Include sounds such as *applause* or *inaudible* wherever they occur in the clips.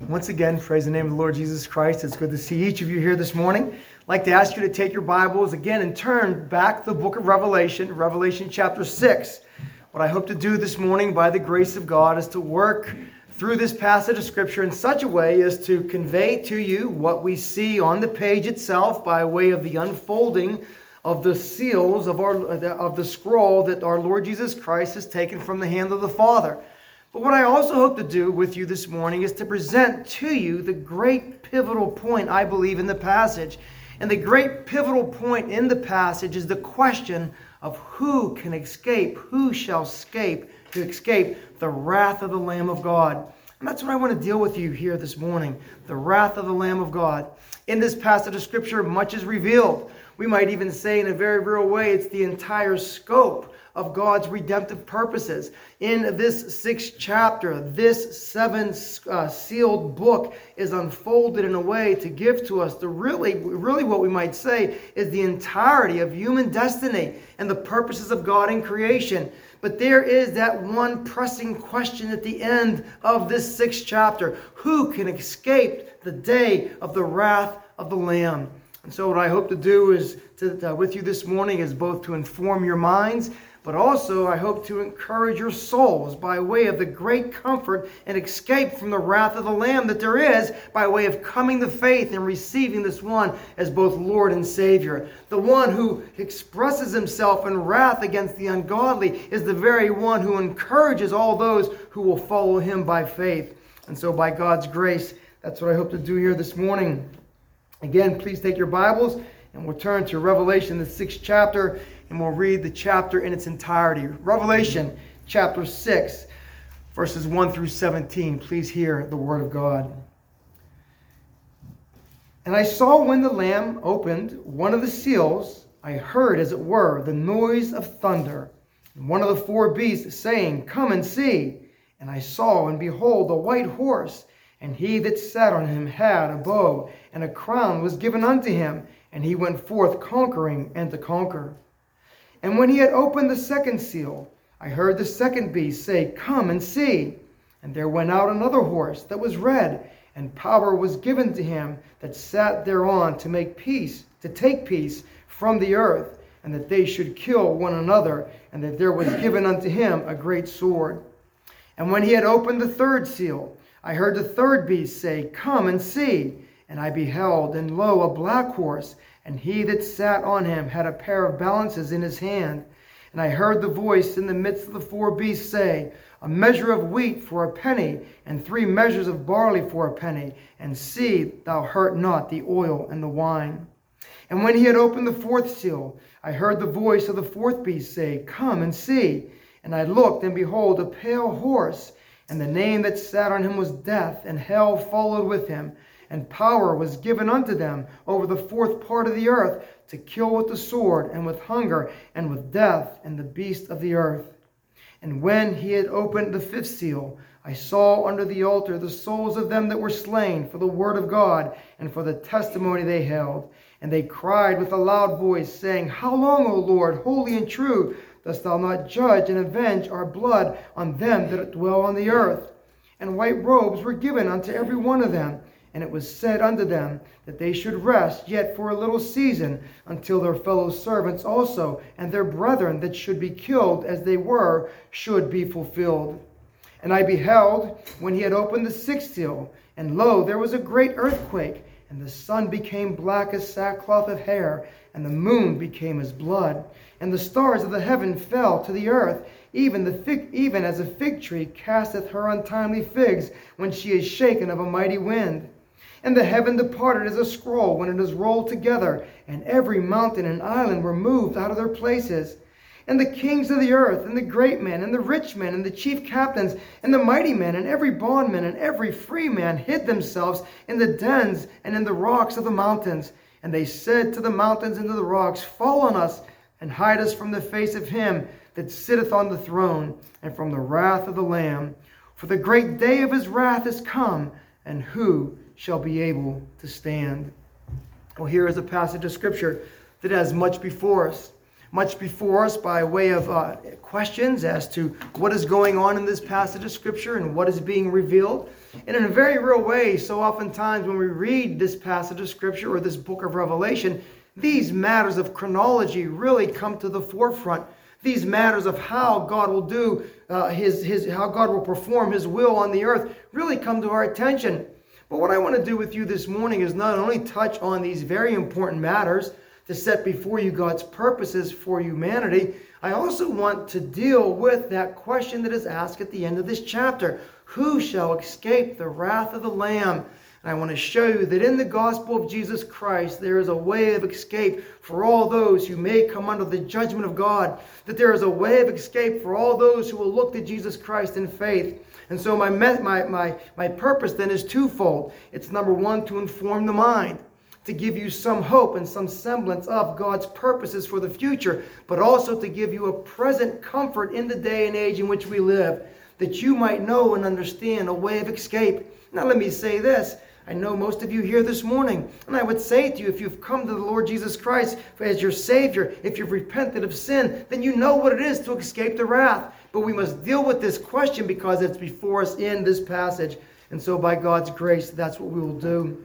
Once again, praise the name of the Lord Jesus Christ. It's good to see each of you here this morning. I'd like to ask you to take your Bibles again and turn back the book of Revelation, Revelation chapter 6. What I hope to do this morning by the grace of God is to work through this passage of Scripture in such a way as to convey to you what we see on the page itself by way of the unfolding of the seals of, our, of the scroll that our Lord Jesus Christ has taken from the hand of the Father. But what I also hope to do with you this morning is to present to you the great pivotal point I believe in the passage. And the great pivotal point in the passage is the question of who can escape, who shall escape to escape the wrath of the Lamb of God. And that's what I want to deal with you here this morning the wrath of the Lamb of God. In this passage of Scripture, much is revealed. We might even say, in a very real way, it's the entire scope of God's redemptive purposes. In this sixth chapter, this seven uh, sealed book is unfolded in a way to give to us the really, really what we might say is the entirety of human destiny and the purposes of God in creation. But there is that one pressing question at the end of this sixth chapter Who can escape the day of the wrath of the Lamb? And so, what I hope to do is to, uh, with you this morning is both to inform your minds but also I hope to encourage your souls by way of the great comfort and escape from the wrath of the Lamb that there is by way of coming to faith and receiving this one as both Lord and Savior. The one who expresses himself in wrath against the ungodly is the very one who encourages all those who will follow him by faith. And so, by God's grace, that's what I hope to do here this morning. Again, please take your Bibles and we'll turn to Revelation, the sixth chapter and we'll read the chapter in its entirety. Revelation chapter 6, verses 1 through 17. Please hear the word of God. And I saw when the Lamb opened one of the seals, I heard, as it were, the noise of thunder. And one of the four beasts saying, Come and see. And I saw, and behold, a white horse, and he that sat on him had a bow, and a crown was given unto him, and he went forth conquering and to conquer. And when he had opened the second seal, I heard the second beast say, Come and see. And there went out another horse that was red, and power was given to him that sat thereon to make peace, to take peace from the earth, and that they should kill one another, and that there was given unto him a great sword. And when he had opened the third seal, I heard the third beast say, Come and see. And I beheld, and lo, a black horse and he that sat on him had a pair of balances in his hand. And I heard the voice in the midst of the four beasts say, A measure of wheat for a penny, and three measures of barley for a penny, and see thou hurt not the oil and the wine. And when he had opened the fourth seal, I heard the voice of the fourth beast say, Come and see. And I looked, and behold, a pale horse, and the name that sat on him was Death, and hell followed with him and power was given unto them over the fourth part of the earth to kill with the sword, and with hunger, and with death, and the beast of the earth. And when he had opened the fifth seal, I saw under the altar the souls of them that were slain for the word of God and for the testimony they held. And they cried with a loud voice, saying, How long, O Lord, holy and true, dost thou not judge and avenge our blood on them that dwell on the earth? And white robes were given unto every one of them and it was said unto them that they should rest yet for a little season until their fellow servants also and their brethren that should be killed as they were should be fulfilled. And I beheld when he had opened the sixth seal, and lo, there was a great earthquake, and the sun became black as sackcloth of hair, and the moon became as blood, and the stars of the heaven fell to the earth, even the fig, even as a fig tree casteth her untimely figs when she is shaken of a mighty wind. And the heaven departed as a scroll when it is rolled together, and every mountain and island were moved out of their places. And the kings of the earth, and the great men, and the rich men, and the chief captains, and the mighty men, and every bondman, and every free man hid themselves in the dens and in the rocks of the mountains. And they said to the mountains and to the rocks, Fall on us, and hide us from the face of him that sitteth on the throne, and from the wrath of the Lamb. For the great day of his wrath is come, and who shall be able to stand. Well, here is a passage of Scripture that has much before us. much before us by way of uh, questions as to what is going on in this passage of Scripture and what is being revealed. And in a very real way, so oftentimes when we read this passage of Scripture or this book of Revelation, these matters of chronology really come to the forefront. These matters of how God will do uh, his, his, how God will perform his will on the earth really come to our attention. But what I want to do with you this morning is not only touch on these very important matters to set before you God's purposes for humanity, I also want to deal with that question that is asked at the end of this chapter Who shall escape the wrath of the Lamb? And I want to show you that in the gospel of Jesus Christ, there is a way of escape for all those who may come under the judgment of God, that there is a way of escape for all those who will look to Jesus Christ in faith. And so my, my, my, my purpose then is twofold. It's number one, to inform the mind, to give you some hope and some semblance of God's purposes for the future, but also to give you a present comfort in the day and age in which we live, that you might know and understand a way of escape. Now, let me say this. I know most of you here this morning, and I would say to you, if you've come to the Lord Jesus Christ as your Savior, if you've repented of sin, then you know what it is to escape the wrath. But we must deal with this question because it's before us in this passage. And so, by God's grace, that's what we will do.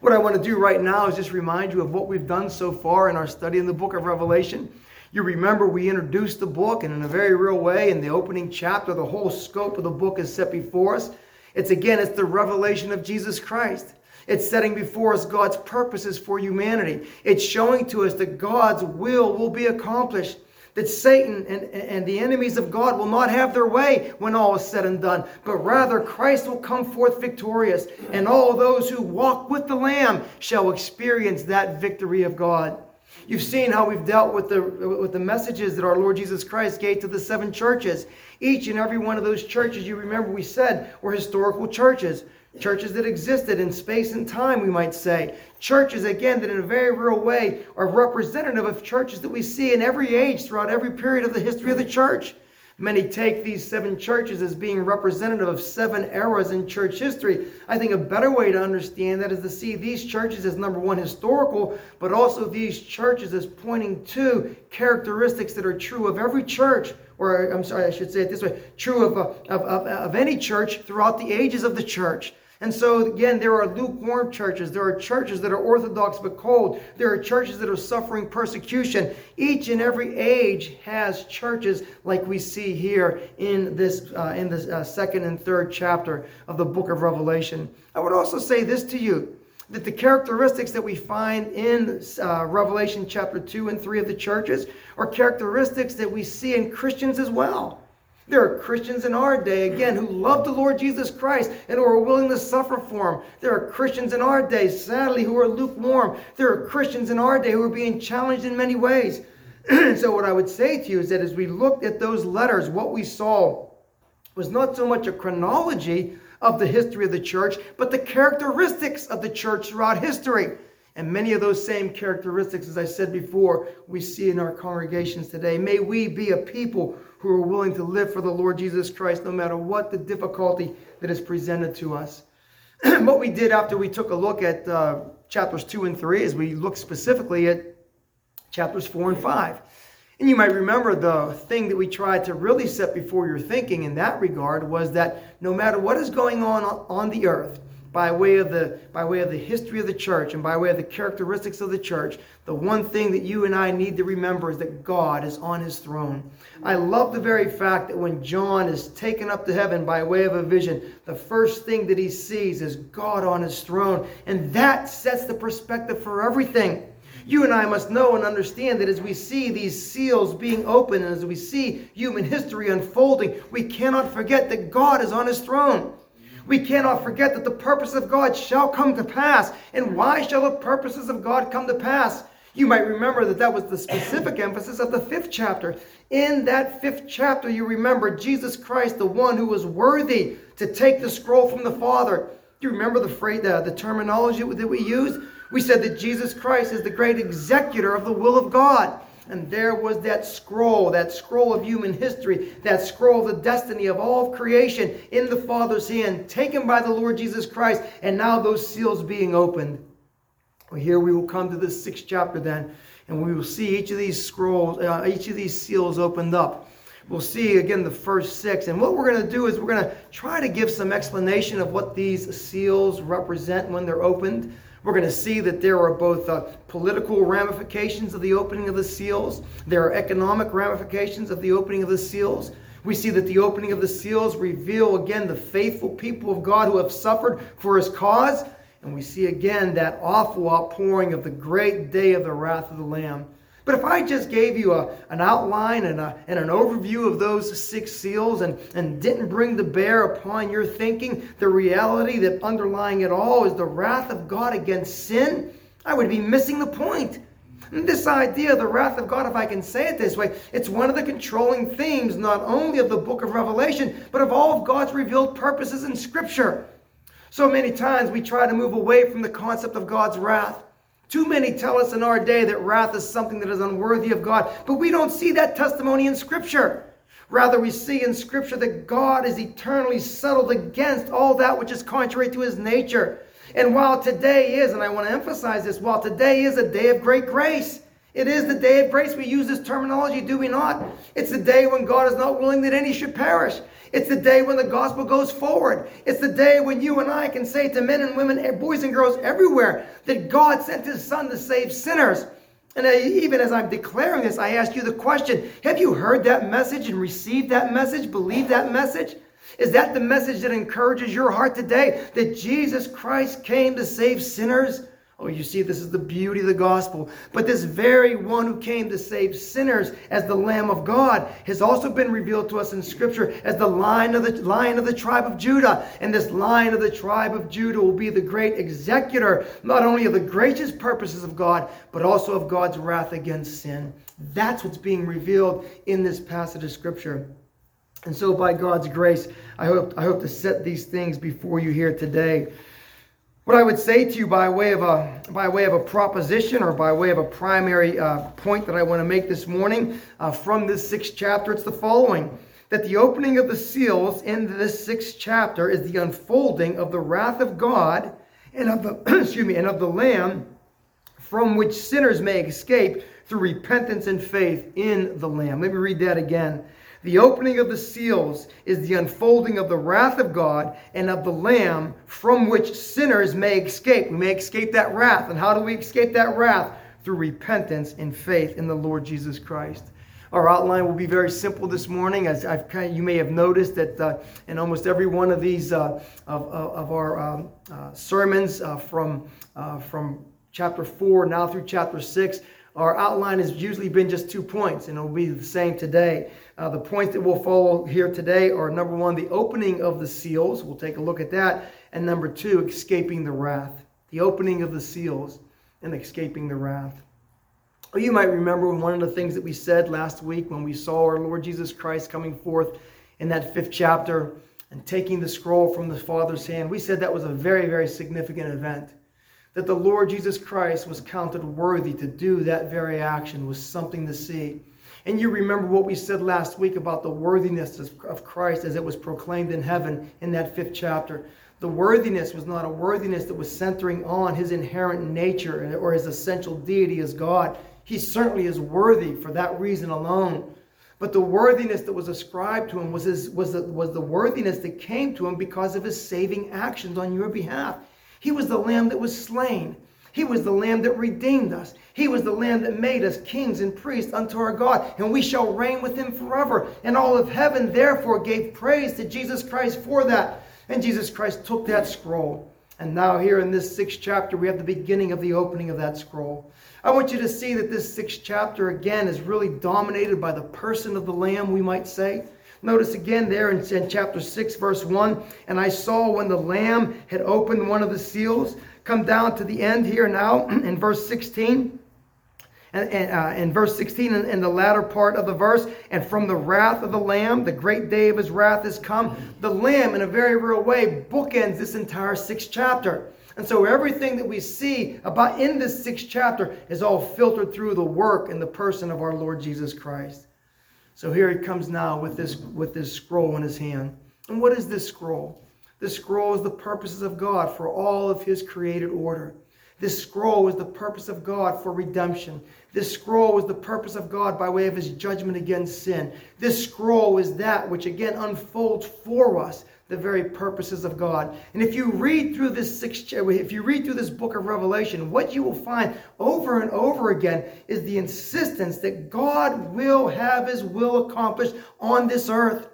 What I want to do right now is just remind you of what we've done so far in our study in the book of Revelation. You remember we introduced the book, and in a very real way, in the opening chapter, the whole scope of the book is set before us. It's again, it's the revelation of Jesus Christ. It's setting before us God's purposes for humanity. It's showing to us that God's will will be accomplished that Satan and, and the enemies of God will not have their way when all is said and done, but rather Christ will come forth victorious, and all those who walk with the Lamb shall experience that victory of God. You've seen how we've dealt with the, with the messages that our Lord Jesus Christ gave to the seven churches. Each and every one of those churches, you remember we said, were historical churches. Churches that existed in space and time, we might say. Churches, again, that in a very real way are representative of churches that we see in every age throughout every period of the history of the church. Many take these seven churches as being representative of seven eras in church history. I think a better way to understand that is to see these churches as number one, historical, but also these churches as pointing to characteristics that are true of every church, or I'm sorry, I should say it this way true of, of, of, of any church throughout the ages of the church. And so, again, there are lukewarm churches. There are churches that are orthodox but cold. There are churches that are suffering persecution. Each and every age has churches like we see here in this, uh, in the uh, second and third chapter of the book of Revelation. I would also say this to you that the characteristics that we find in uh, Revelation chapter 2 and 3 of the churches are characteristics that we see in Christians as well. There are Christians in our day, again, who love the Lord Jesus Christ and who are willing to suffer for him. There are Christians in our day, sadly, who are lukewarm. There are Christians in our day who are being challenged in many ways. *clears throat* so, what I would say to you is that as we looked at those letters, what we saw was not so much a chronology of the history of the church, but the characteristics of the church throughout history. And many of those same characteristics, as I said before, we see in our congregations today. May we be a people who are willing to live for the Lord Jesus Christ no matter what the difficulty that is presented to us. *clears throat* what we did after we took a look at uh, chapters 2 and 3 is we looked specifically at chapters 4 and 5. And you might remember the thing that we tried to really set before your thinking in that regard was that no matter what is going on on the earth, by way of the by way of the history of the church and by way of the characteristics of the church the one thing that you and I need to remember is that God is on his throne. I love the very fact that when John is taken up to heaven by way of a vision, the first thing that he sees is God on his throne. And that sets the perspective for everything. You and I must know and understand that as we see these seals being opened and as we see human history unfolding, we cannot forget that God is on his throne. We cannot forget that the purpose of God shall come to pass. And why shall the purposes of God come to pass? You might remember that that was the specific *coughs* emphasis of the fifth chapter. In that fifth chapter, you remember Jesus Christ, the one who was worthy to take the scroll from the Father. Do you remember the phrase, the, the terminology that we used? We said that Jesus Christ is the great executor of the will of God. And there was that scroll, that scroll of human history, that scroll of the destiny of all of creation in the Father's hand, taken by the Lord Jesus Christ, and now those seals being opened. Well, here we will come to the sixth chapter then. And we will see each of these scrolls, uh, each of these seals opened up. We'll see again the first six. And what we're going to do is we're going to try to give some explanation of what these seals represent when they're opened. We're going to see that there are both uh, political ramifications of the opening of the seals, there are economic ramifications of the opening of the seals. We see that the opening of the seals reveal again the faithful people of God who have suffered for his cause. And we see again that awful outpouring of the great day of the wrath of the Lamb. But if I just gave you a, an outline and, a, and an overview of those six seals and, and didn't bring to bear upon your thinking the reality that underlying it all is the wrath of God against sin, I would be missing the point. And this idea of the wrath of God, if I can say it this way, it's one of the controlling themes not only of the book of Revelation, but of all of God's revealed purposes in Scripture. So many times we try to move away from the concept of God's wrath. Too many tell us in our day that wrath is something that is unworthy of God, but we don't see that testimony in Scripture. Rather, we see in Scripture that God is eternally settled against all that which is contrary to his nature. And while today is, and I want to emphasize this, while today is a day of great grace, it is the day of grace. We use this terminology, do we not? It's the day when God is not willing that any should perish. It's the day when the gospel goes forward. It's the day when you and I can say to men and women, eh, boys and girls everywhere, that God sent his son to save sinners. And even as I'm declaring this, I ask you the question Have you heard that message and received that message, believed that message? Is that the message that encourages your heart today? That Jesus Christ came to save sinners? Oh, you see, this is the beauty of the gospel. But this very one who came to save sinners as the Lamb of God has also been revealed to us in Scripture as the lion of the lion of the tribe of Judah. And this lion of the tribe of Judah will be the great executor, not only of the gracious purposes of God, but also of God's wrath against sin. That's what's being revealed in this passage of Scripture. And so, by God's grace, I hope, I hope to set these things before you here today. What I would say to you by way of a by way of a proposition or by way of a primary uh, point that I want to make this morning uh, from this sixth chapter, it's the following: that the opening of the seals in this sixth chapter is the unfolding of the wrath of God and of the *clears throat* excuse me and of the Lamb, from which sinners may escape through repentance and faith in the Lamb. Let me read that again. The opening of the seals is the unfolding of the wrath of God and of the Lamb from which sinners may escape. We may escape that wrath. And how do we escape that wrath? Through repentance and faith in the Lord Jesus Christ. Our outline will be very simple this morning, as kind of, you may have noticed that uh, in almost every one of these uh, of, of, our um, uh, sermons uh, from uh, from chapter four now through chapter six, our outline has usually been just two points, and it will be the same today. Uh, the points that we'll follow here today are number one, the opening of the seals. We'll take a look at that. And number two, escaping the wrath. The opening of the seals and escaping the wrath. Well, you might remember one of the things that we said last week when we saw our Lord Jesus Christ coming forth in that fifth chapter and taking the scroll from the Father's hand. We said that was a very, very significant event that the Lord Jesus Christ was counted worthy to do that very action was something to see. And you remember what we said last week about the worthiness of Christ as it was proclaimed in heaven in that fifth chapter. The worthiness was not a worthiness that was centering on his inherent nature or his essential deity as God. He certainly is worthy for that reason alone. But the worthiness that was ascribed to him was, his, was, the, was the worthiness that came to him because of his saving actions on your behalf. He was the lamb that was slain. He was the lamb that redeemed us. He was the lamb that made us kings and priests unto our God, and we shall reign with him forever. And all of heaven therefore gave praise to Jesus Christ for that. And Jesus Christ took that scroll. And now, here in this sixth chapter, we have the beginning of the opening of that scroll. I want you to see that this sixth chapter, again, is really dominated by the person of the Lamb, we might say. Notice again there in, chapter 6, verse 1 And I saw when the Lamb had opened one of the seals. Come down to the end here now *clears throat* in verse 16. And, and uh, in verse 16, in, in, the latter part of the verse, and from the wrath of the Lamb, the great day of his wrath is come. The Lamb, in a very real way, bookends this entire sixth chapter. And so everything that we see about in this sixth chapter is all filtered through the work and the person of our Lord Jesus Christ. So here he comes now with this, with this scroll in his hand. And what is this scroll? This scroll is the purposes of God for all of his created order. This scroll is the purpose of God for redemption. This scroll is the purpose of God by way of his judgment against sin. This scroll is that which again unfolds for us the very purposes of God. And if you read through this sixth, if you read through this book of Revelation, what you will find over and over again is the insistence that God will have his will accomplished on this earth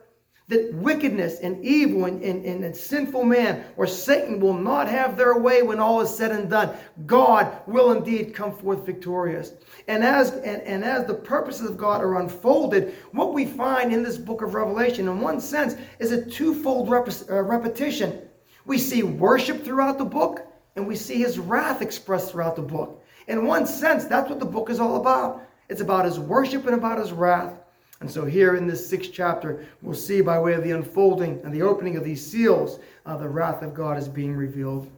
that wickedness and evil and, and, and, sinful man or Satan will not have their way when all is said and done. God will indeed come forth victorious. And as, and, and as the purposes of God are unfolded, what we find in this book of Revelation, in one sense, is a twofold rep- uh, repetition. We see worship throughout the book, and we see his wrath expressed throughout the book. In one sense, that's what the book is all about. It's about his worship and about his wrath. And so, here in this sixth chapter, we'll see by way of the unfolding and the opening of these seals, uh, the wrath of God is being revealed.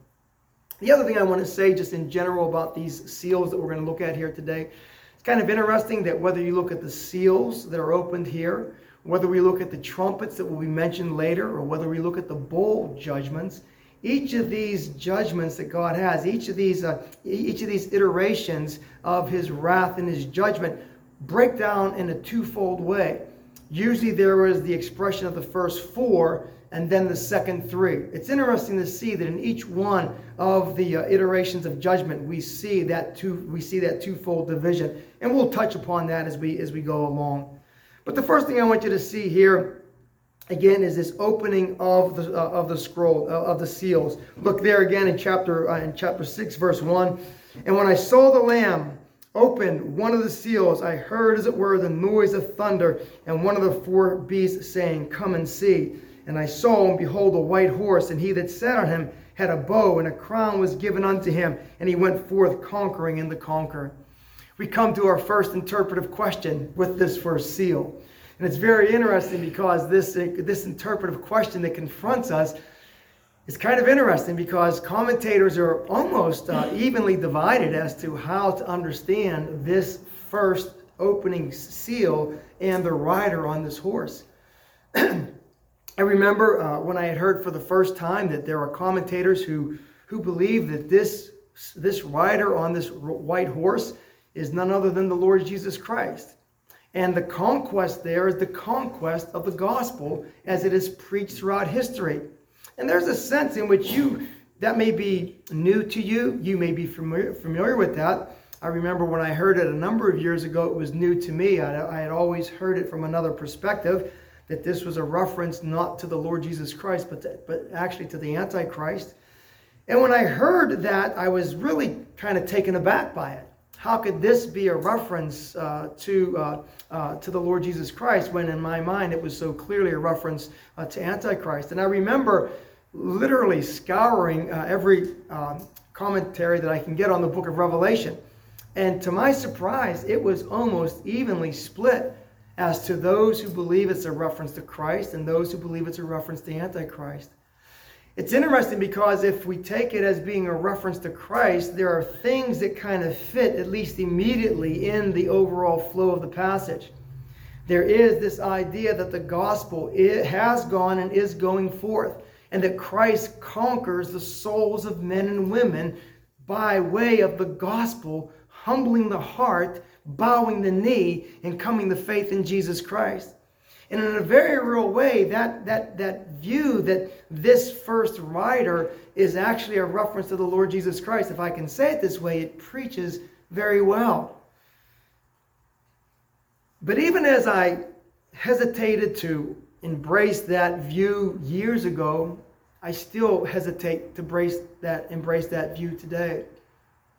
The other thing I want to say, just in general, about these seals that we're going to look at here today, it's kind of interesting that whether you look at the seals that are opened here, whether we look at the trumpets that will be mentioned later, or whether we look at the bowl judgments, each of these judgments that God has, each of these, uh, each of these iterations of His wrath and His judgment break down in a twofold way. Usually there is the expression of the first four and then the second three. It's interesting to see that in each one of the uh, iterations of judgment, we see that two we see that twofold division, and we'll touch upon that as we as we go along. But the first thing I want you to see here again is this opening of the uh, of the scroll uh, of the seals. Look there again in chapter uh, in chapter 6 verse 1. And when I saw the lamb opened one of the seals, I heard, as it were, the noise of thunder, and one of the four beasts saying, Come and see. And I saw, and behold, a white horse, and he that sat on him had a bow, and a crown was given unto him, and he went forth conquering and the conquer. We come to our first interpretive question with this first seal. And it's very interesting because this, this interpretive question that confronts us it's kind of interesting because commentators are almost uh, evenly divided as to how to understand this first opening seal and the rider on this horse. *clears throat* I remember uh, when I had heard for the first time that there are commentators who, who believe that this, this rider on this white horse is none other than the Lord Jesus Christ. And the conquest there is the conquest of the gospel as it is preached throughout history. And there's a sense in which you, that may be new to you. You may be familiar, familiar with that. I remember when I heard it a number of years ago, it was new to me. I, I had always heard it from another perspective that this was a reference not to the Lord Jesus Christ, but, to, but actually to the Antichrist. And when I heard that, I was really kind of taken aback by it. How could this be a reference uh, to, uh, uh, to the Lord Jesus Christ when in my mind it was so clearly a reference uh, to Antichrist? And I remember literally scouring uh, every um, commentary that I can get on the book of Revelation. And to my surprise, it was almost evenly split as to those who believe it's a reference to Christ and those who believe it's a reference to Antichrist. It's interesting because if we take it as being a reference to Christ, there are things that kind of fit, at least immediately, in the overall flow of the passage. There is this idea that the gospel it has gone and is going forth and that Christ conquers the souls of men and women by way of the gospel, humbling the heart, bowing the knee, and coming to faith in Jesus Christ. And in a very real way, that, that, that view that this first rider is actually a reference to the Lord Jesus Christ, if I can say it this way, it preaches very well. But even as I hesitated to embraced that view years ago, I still hesitate to embrace that, embrace that view today.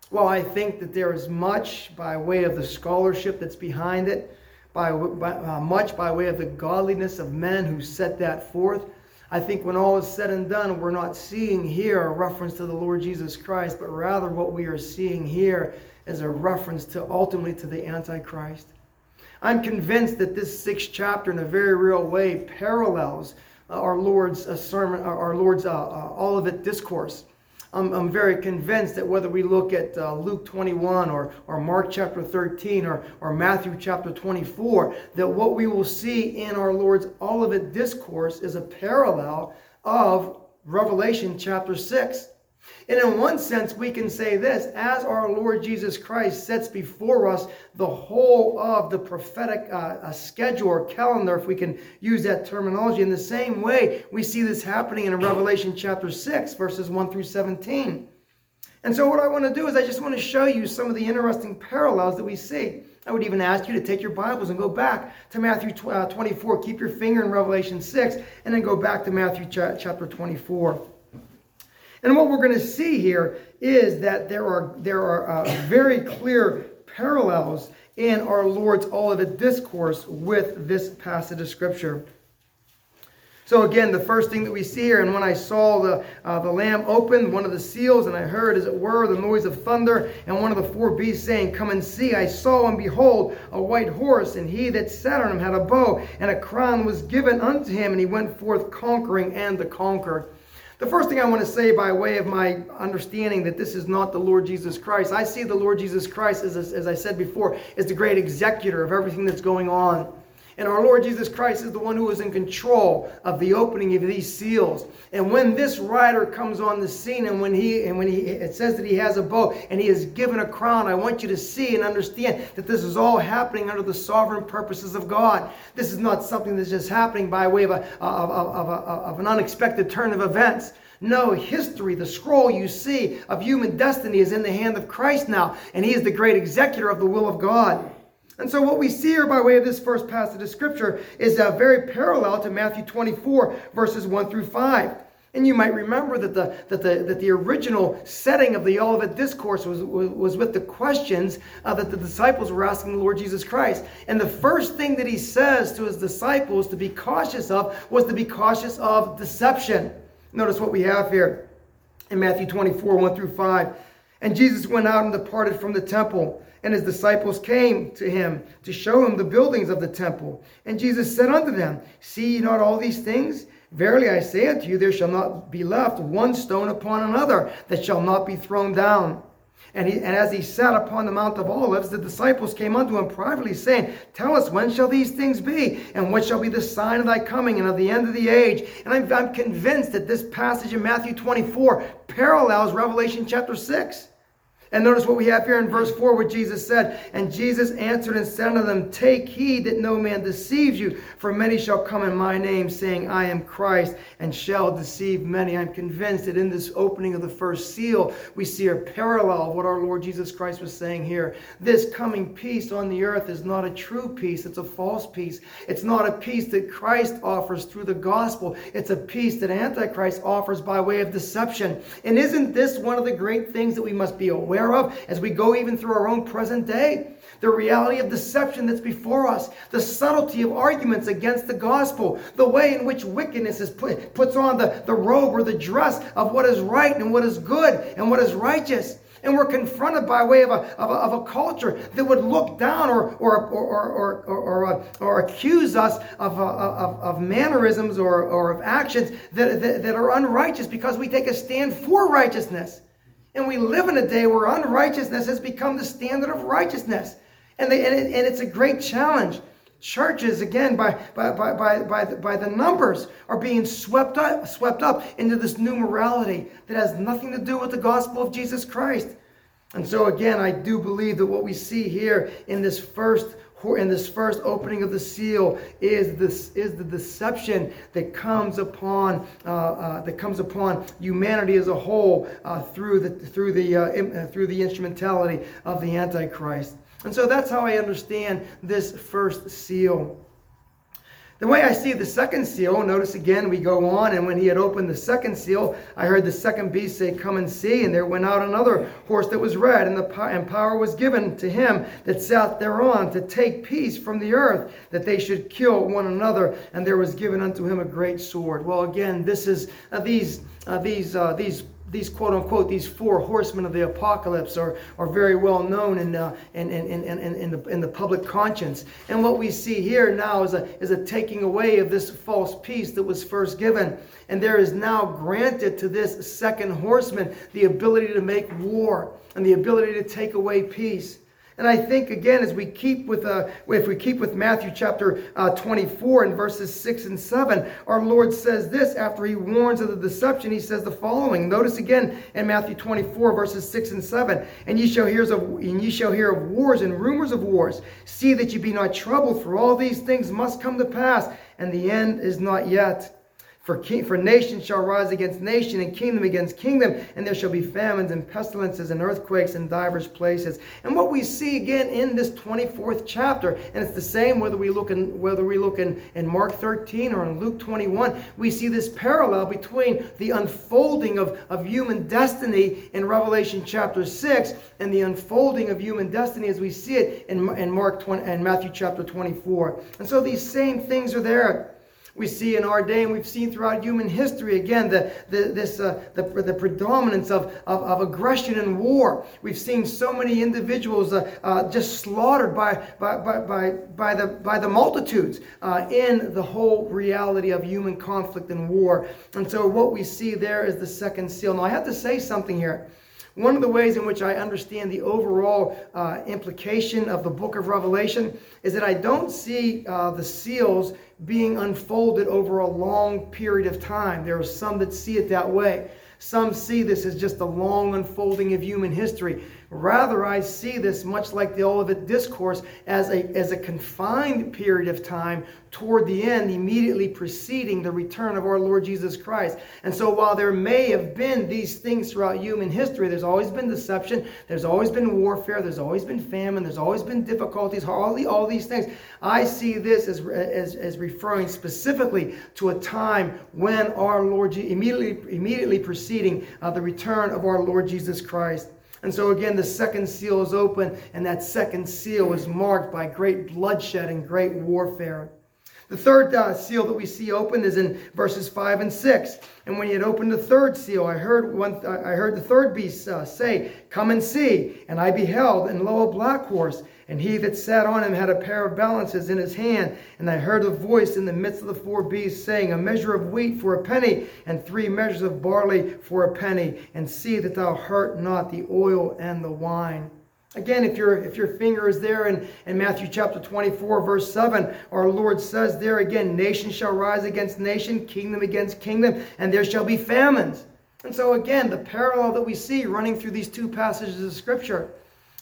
While I think that there is much by way of the scholarship that's behind it, by, by uh, much by way of the godliness of men who set that forth, I think when all is said and done, we're not seeing here a reference to the Lord Jesus Christ, but rather what we are seeing here is a reference to ultimately to the Antichrist. I'm convinced that this sixth chapter, in a very real way, parallels our Lord's uh, sermon, our Lord's uh, uh, Olivet discourse. I'm, I'm, very convinced that whether we look at uh, Luke 21 or, or Mark chapter 13 or, or Matthew chapter 24, that what we will see in our Lord's Olivet discourse is a parallel of Revelation chapter 6. And in one sense, we can say this as our Lord Jesus Christ sets before us the whole of the prophetic uh, schedule or calendar, if we can use that terminology, in the same way, we see this happening in Revelation chapter 6, verses 1 through 17. And so, what I want to do is, I just want to show you some of the interesting parallels that we see. I would even ask you to take your Bibles and go back to Matthew uh, 24. Keep your finger in Revelation 6, and then go back to Matthew chapter 24. And what we're going to see here is that there are, there are uh, very clear parallels in our Lord's Olivet Discourse with this passage of Scripture. So again, the first thing that we see here, and when I saw the, uh, the Lamb open, one of the seals, and I heard, as it were, the noise of thunder, and one of the four beasts saying, Come and see. I saw, and behold, a white horse, and he that sat on him had a bow, and a crown was given unto him, and he went forth conquering and to conquer. The first thing I want to say by way of my understanding that this is not the Lord Jesus Christ, I see the Lord Jesus Christ, as, as I said before, as the great executor of everything that's going on. And our Lord Jesus Christ is the one who is in control of the opening of these seals. And when this rider comes on the scene and when he and when he it says that he has a bow and he is given a crown, I want you to see and understand that this is all happening under the sovereign purposes of God. This is not something that's just happening by way of, a, of, of, of, of an unexpected turn of events. No, history, the scroll you see of human destiny is in the hand of Christ now, and he is the great executor of the will of God. And so, what we see here by way of this first passage of Scripture is uh, very parallel to Matthew 24, verses 1 through 5. And you might remember that the, that the, that the original setting of the Olivet Discourse was, was, was with the questions uh, that the disciples were asking the Lord Jesus Christ. And the first thing that he says to his disciples to be cautious of was to be cautious of deception. Notice what we have here in Matthew 24, 1 through 5. And Jesus went out and departed from the temple. And his disciples came to him to show him the buildings of the temple. And Jesus said unto them, See ye not all these things? Verily I say unto you, there shall not be left one stone upon another that shall not be thrown down. And, he, and as he sat upon the Mount of Olives, the disciples came unto him privately, saying, Tell us, when shall these things be? And what shall be the sign of thy coming and of the end of the age? And I'm, I'm convinced that this passage in Matthew 24 parallels Revelation chapter 6. And notice what we have here in verse 4, what Jesus said. And Jesus answered and said unto them, Take heed that no man deceives you, for many shall come in my name, saying, I am Christ, and shall deceive many. I'm convinced that in this opening of the first seal, we see a parallel of what our Lord Jesus Christ was saying here. This coming peace on the earth is not a true peace, it's a false peace. It's not a peace that Christ offers through the gospel, it's a peace that Antichrist offers by way of deception. And isn't this one of the great things that we must be aware aware of as we go even through our own present day. The reality of deception that's before us, the subtlety of arguments against the gospel, the way in which wickedness is put, puts on the, the robe or the dress of what is right and what is good and what is righteous. And we're confronted by way of a, of a, of a culture that would look down or, or, or, or, or, or, uh, or accuse us of, uh, of, of mannerisms or, or of actions that, that, that are unrighteous because we take a stand for righteousness. And we live in a day where unrighteousness has become the standard of righteousness. And, they, and, it, and it's a great challenge. Churches, again, by, by, by, by, by, the, by the numbers, are being swept up, swept up into this new morality that has nothing to do with the gospel of Jesus Christ. And so, again, I do believe that what we see here in this first in this first opening of the seal is this is the deception that comes upon uh, uh, that comes upon humanity as a whole uh, through the through the uh, uh, through the instrumentality of the antichrist. And so that's how i understand this first seal the way I see the second seal, notice again, we go on, and when he had opened the second seal, I heard the second beast say, Come and see. And there went out another horse that was red, and, the, and power was given to him that sat thereon to take peace from the earth, that they should kill one another. And there was given unto him a great sword. Well, again, this is uh, these, uh, these, uh, these these quote unquote these four horsemen of the apocalypse are, are very well known in, uh, in, in, in, in, in, the, in the public conscience. And what we see here now is a, is a taking away of this false peace that was first given. And there is now granted to this second horseman the ability to make war and the ability to take away peace. And I think again, as we keep with uh, if we keep with Matthew chapter uh, 24 and verses 6 and 7, our Lord says this after he warns of the deception. He says the following. Notice again in Matthew 24 verses 6 and 7. And ye shall hear of and ye shall hear of wars and rumors of wars. See that ye be not troubled, for all these things must come to pass, and the end is not yet. For, king, for nation shall rise against nation, and kingdom against kingdom, and there shall be famines and pestilences and earthquakes in divers places. And what we see again in this 24th chapter, and it's the same whether we look in whether we look in, in Mark 13 or in Luke 21, we see this parallel between the unfolding of, of human destiny in Revelation chapter 6 and the unfolding of human destiny as we see it in, in Mark 20 and Matthew chapter 24. And so these same things are there we see in our day and we've seen throughout human history again the, the, this, uh, the, the predominance of, of, of, aggression and war. We've seen so many individuals uh, uh, just slaughtered by, by, by, by, by, the, by the multitudes uh, in the whole reality of human conflict and war. And so what we see there is the second seal. Now I have to say something here. One of the ways in which I understand the overall uh, implication of the book of Revelation is that I don't see uh, the seals being unfolded over a long period of time. There are some that see it that way. Some see this as just a long unfolding of human history. Rather, I see this much like the Olivet Discourse as a, as a confined period of time toward the end, immediately preceding the return of our Lord Jesus Christ. And so, while there may have been these things throughout human history, there's always been deception, there's always been warfare, there's always been famine, there's always been difficulties, all, the, all these things. I see this as, as, as referring specifically to a time when our Lord, immediately, immediately preceding uh, the return of our Lord Jesus Christ. And so again, the second seal is open, and that second seal is marked by great bloodshed and great warfare. The third uh, seal that we see open is in verses 5 and 6. And when he had opened the third seal, I heard, one, I heard the third beast uh, say, Come and see. And I beheld, and lo, a black horse and he that sat on him had a pair of balances in his hand. And I heard a voice in the midst of the four beasts saying, A measure of wheat for a penny, and three measures of barley for a penny. And see that thou hurt not the oil and the wine. Again, if your if your finger is there in, in Matthew chapter 24, verse 7, our Lord says there again, nation shall rise against nation, kingdom against kingdom, and there shall be famines. And so again, the parallel that we see running through these two passages of scripture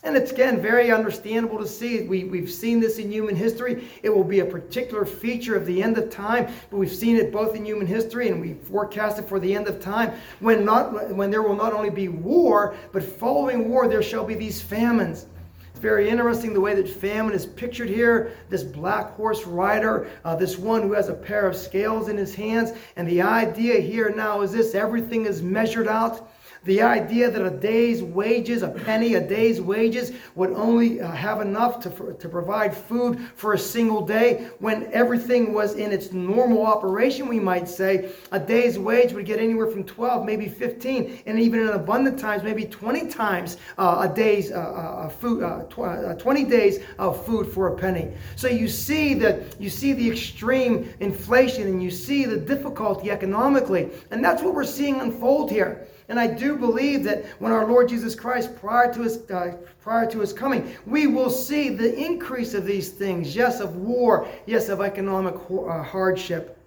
and it's again very understandable to see. We, we've seen this in human history. It will be a particular feature of the end of time, but we've seen it both in human history and we forecast it for the end of time when, not, when there will not only be war, but following war there shall be these famines. It's very interesting the way that famine is pictured here. This black horse rider, uh, this one who has a pair of scales in his hands. And the idea here now is this everything is measured out. The idea that a day's wages, a penny, a day's wages, would only uh, have enough to, for, to provide food for a single day when everything was in its normal operation, we might say, a day's wage would get anywhere from 12, maybe 15, and even in abundant times, maybe 20 times uh, a day's uh, uh food, uh, tw- uh, 20 days of food for a penny. So you see that you see the extreme inflation and you see the difficulty economically, and that's what we're seeing unfold here. And I do believe that when our Lord Jesus Christ, prior to his, uh, prior to his coming, we will see the increase of these things. Yes, of war. Yes, of economic uh, hardship.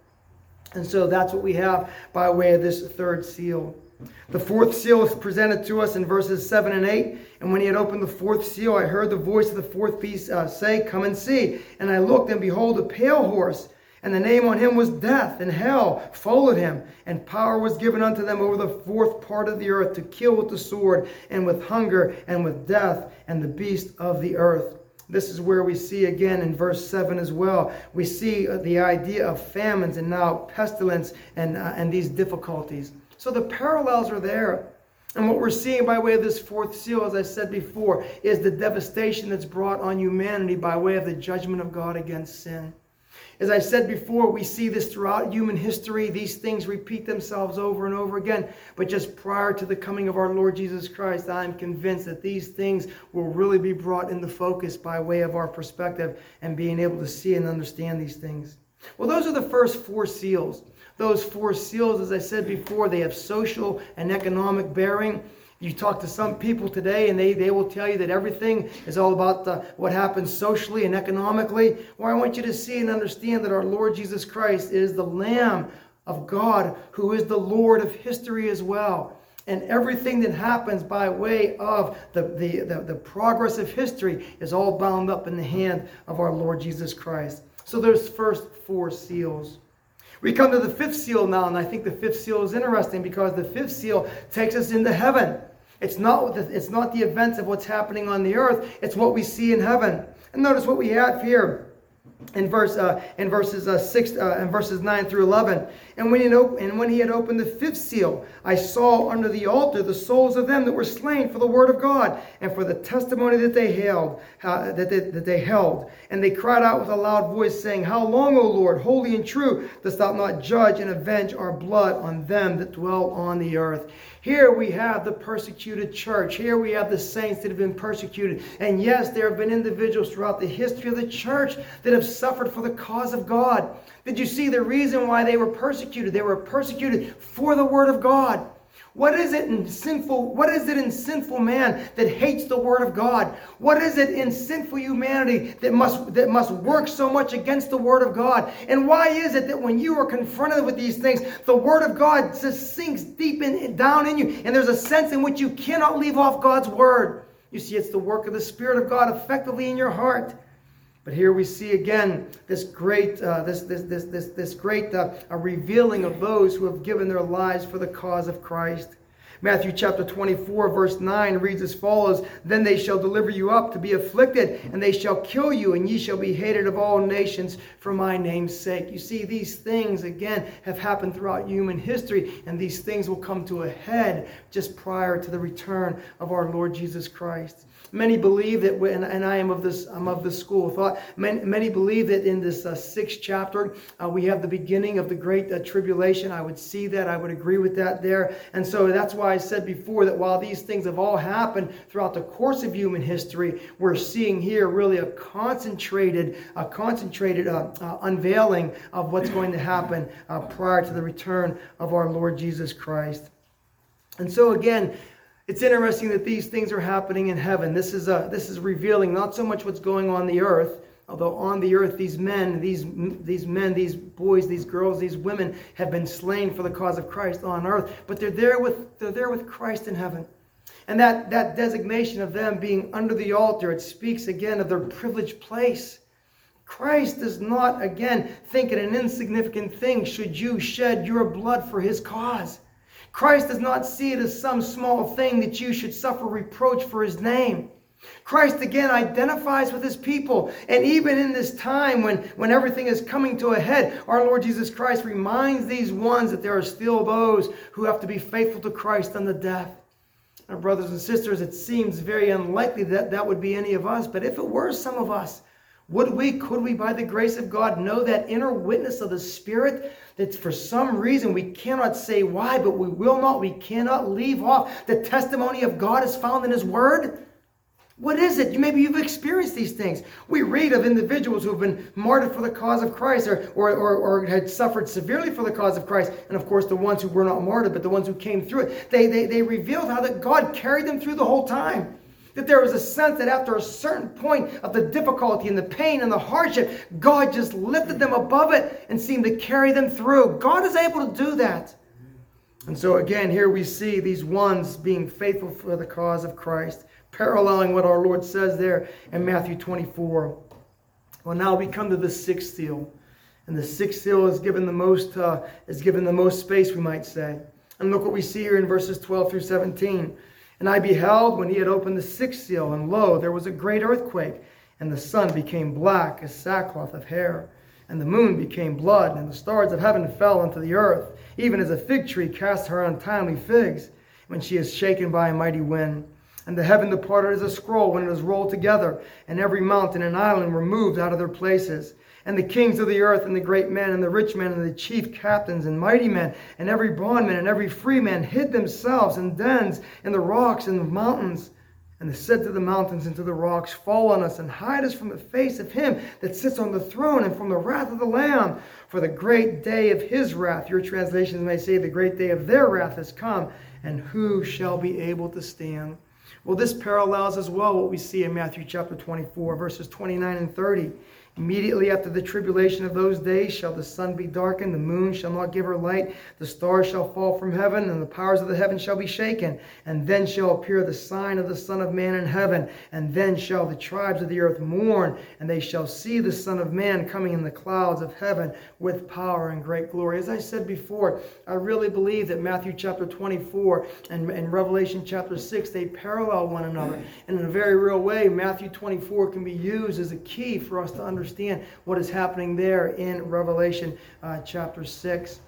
And so that's what we have by way of this third seal. The fourth seal is presented to us in verses 7 and 8. And when he had opened the fourth seal, I heard the voice of the fourth beast uh, say, Come and see. And I looked, and behold, a pale horse and the name on him was death, and hell followed him. And power was given unto them over the fourth part of the earth to kill with the sword, and with hunger, and with death, and the beast of the earth. This is where we see again in verse 7 as well. We see uh, the idea of famines and now pestilence and, uh, and these difficulties. So the parallels are there. And what we're seeing by way of this fourth seal, as I said before, is the devastation that's brought on humanity by way of the judgment of God against sin. As I said before, we see this throughout human history. These things repeat themselves over and over again. But just prior to the coming of our Lord Jesus Christ, I am convinced that these things will really be brought into focus by way of our perspective and being able to see and understand these things. Well, those are the first four seals. Those four seals, as I said before, they have social and economic bearing. You talk to some people today, and they, they will tell you that everything is all about the, what happens socially and economically. Well, I want you to see and understand that our Lord Jesus Christ is the Lamb of God who is the Lord of history as well. And everything that happens by way of the, the, the, the progress of history is all bound up in the hand of our Lord Jesus Christ. So there's first four seals. We come to the fifth seal now, and I think the fifth seal is interesting because the fifth seal takes us into heaven. It's not, the, it's not the events of what's happening on the earth, it's what we see in heaven. And notice what we have here in verse uh, in verses uh, six uh, and verses nine through eleven. And when he op- and when he had opened the fifth seal, I saw under the altar the souls of them that were slain for the word of God and for the testimony that they held that, they, that they held. And they cried out with a loud voice, saying, How long, O Lord, holy and true, dost thou not judge and avenge our blood on them that dwell on the earth? Here we have the persecuted church. Here we have the saints that have been persecuted. And yes, there have been individuals throughout the history of the church that have suffered for the cause of God. Did you see the reason why they were persecuted? They were persecuted for the word of God. What is it in sinful what is it in sinful man that hates the word of God? What is it in sinful humanity that must that must work so much against the word of God? And why is it that when you are confronted with these things, the word of God just sinks deep in down in you and there's a sense in which you cannot leave off God's word? You see it's the work of the spirit of God effectively in your heart. But here we see again this great, uh, this, this, this, this, this great uh, revealing of those who have given their lives for the cause of Christ. Matthew chapter 24, verse 9 reads as follows Then they shall deliver you up to be afflicted, and they shall kill you, and ye shall be hated of all nations for my name's sake. You see, these things, again, have happened throughout human history, and these things will come to a head just prior to the return of our Lord Jesus Christ. Many believe that, when, and I am of this, I'm of this school of thought. Many, many believe that in this uh, sixth chapter uh, we have the beginning of the great uh, tribulation. I would see that. I would agree with that there. And so that's why I said before that while these things have all happened throughout the course of human history, we're seeing here really a concentrated, a concentrated uh, uh, unveiling of what's going to happen uh, prior to the return of our Lord Jesus Christ. And so again, it's interesting that these things are happening in heaven. This is, a, this is revealing not so much what's going on the earth, although on the earth these men, these, these men, these boys, these girls, these women have been slain for the cause of Christ on earth, but they're there with, they're there with Christ in heaven. And that, that designation of them being under the altar, it speaks again of their privileged place. Christ does not, again, think it an insignificant thing should you shed your blood for his cause. Christ does not see it as some small thing that you should suffer reproach for his name. Christ again identifies with his people. And even in this time when, when everything is coming to a head, our Lord Jesus Christ reminds these ones that there are still those who have to be faithful to Christ unto death. Our brothers and sisters, it seems very unlikely that that would be any of us, but if it were some of us, would we, could we, by the grace of God, know that inner witness of the Spirit that for some reason we cannot say why, but we will not, we cannot leave off the testimony of God is found in His Word? What is it? Maybe you've experienced these things. We read of individuals who have been martyred for the cause of Christ or, or, or, or, had suffered severely for the cause of Christ. And of course, the ones who were not martyred, but the ones who came through it, they, they, they revealed how that God carried them through the whole time. That there was a sense that after a certain point of the difficulty and the pain and the hardship, God just lifted them above it and seemed to carry them through. God is able to do that. And so again, here we see these ones being faithful for the cause of Christ, paralleling what our Lord says there in Matthew 24. Well, now we come to the sixth seal. And the sixth seal is given the most uh, is given the most space, we might say. And look what we see here in verses 12 through 17. And I beheld when he had opened the sixth seal, and lo, there was a great earthquake, and the sun became black as sackcloth of hair, and the moon became blood, and the stars of heaven fell unto the earth, even as a fig tree casts her untimely figs when she is shaken by a mighty wind. And the heaven departed as a scroll when it is rolled together, and every mountain and island were moved out of their places. And the kings of the earth, and the great men, and the rich men, and the chief captains, and mighty men, and every bondman, and every free man hid themselves in dens, in the rocks, and the mountains, and they said to the mountains and to the rocks, Fall on us and hide us from the face of him that sits on the throne and from the wrath of the Lamb. For the great day of his wrath, your translations may say, the great day of their wrath has come, and who shall be able to stand? Well, this parallels as well what we see in Matthew chapter 24, verses 29 and 30. Immediately after the tribulation of those days shall the sun be darkened, the moon shall not give her light, the stars shall fall from heaven, and the powers of the heaven shall be shaken. And then shall appear the sign of the Son of Man in heaven. And then shall the tribes of the earth mourn, and they shall see the Son of Man coming in the clouds of heaven with power and great glory. As I said before, I really believe that Matthew chapter 24 and, and Revelation chapter 6, they parallel one another. And in a very real way, Matthew 24 can be used as a key for us to understand understand what is happening there in Revelation uh, chapter 6.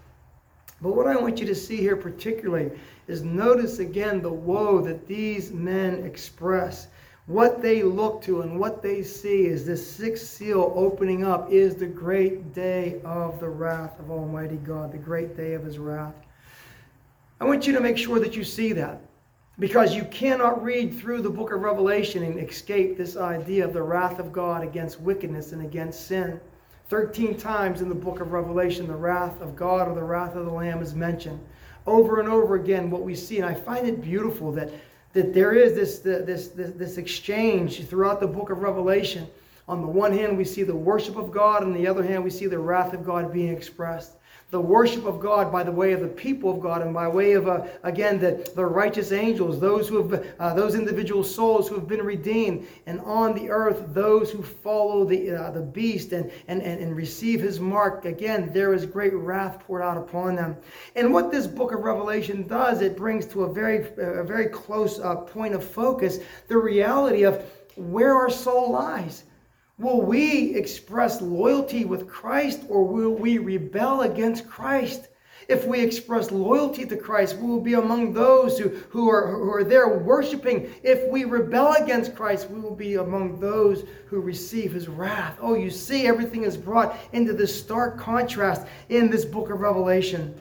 But what I want you to see here particularly is notice again the woe that these men express. What they look to and what they see is this sixth seal opening up is the great day of the wrath of Almighty God, the great day of his wrath. I want you to make sure that you see that. Because you cannot read through the book of Revelation and escape this idea of the wrath of God against wickedness and against sin. 13 times in the book of Revelation, the wrath of God or the wrath of the Lamb is mentioned. Over and over again, what we see, and I find it beautiful that, that there is this, this, this, this exchange throughout the book of Revelation. On the one hand, we see the worship of God, on the other hand, we see the wrath of God being expressed the worship of God by the way of the people of God and by way of, uh, again, the, the righteous angels, those who have, uh, those individual souls who have been redeemed, and on the earth, those who follow the, uh, the beast and, and, and, and receive his mark. Again, there is great wrath poured out upon them. And what this book of Revelation does, it brings to a very, a very close uh, point of focus the reality of where our soul lies. Will we express loyalty with Christ or will we rebel against Christ? If we express loyalty to Christ, we will be among those who, who, are, who are there worshiping. If we rebel against Christ, we will be among those who receive his wrath. Oh, you see, everything is brought into this stark contrast in this book of Revelation.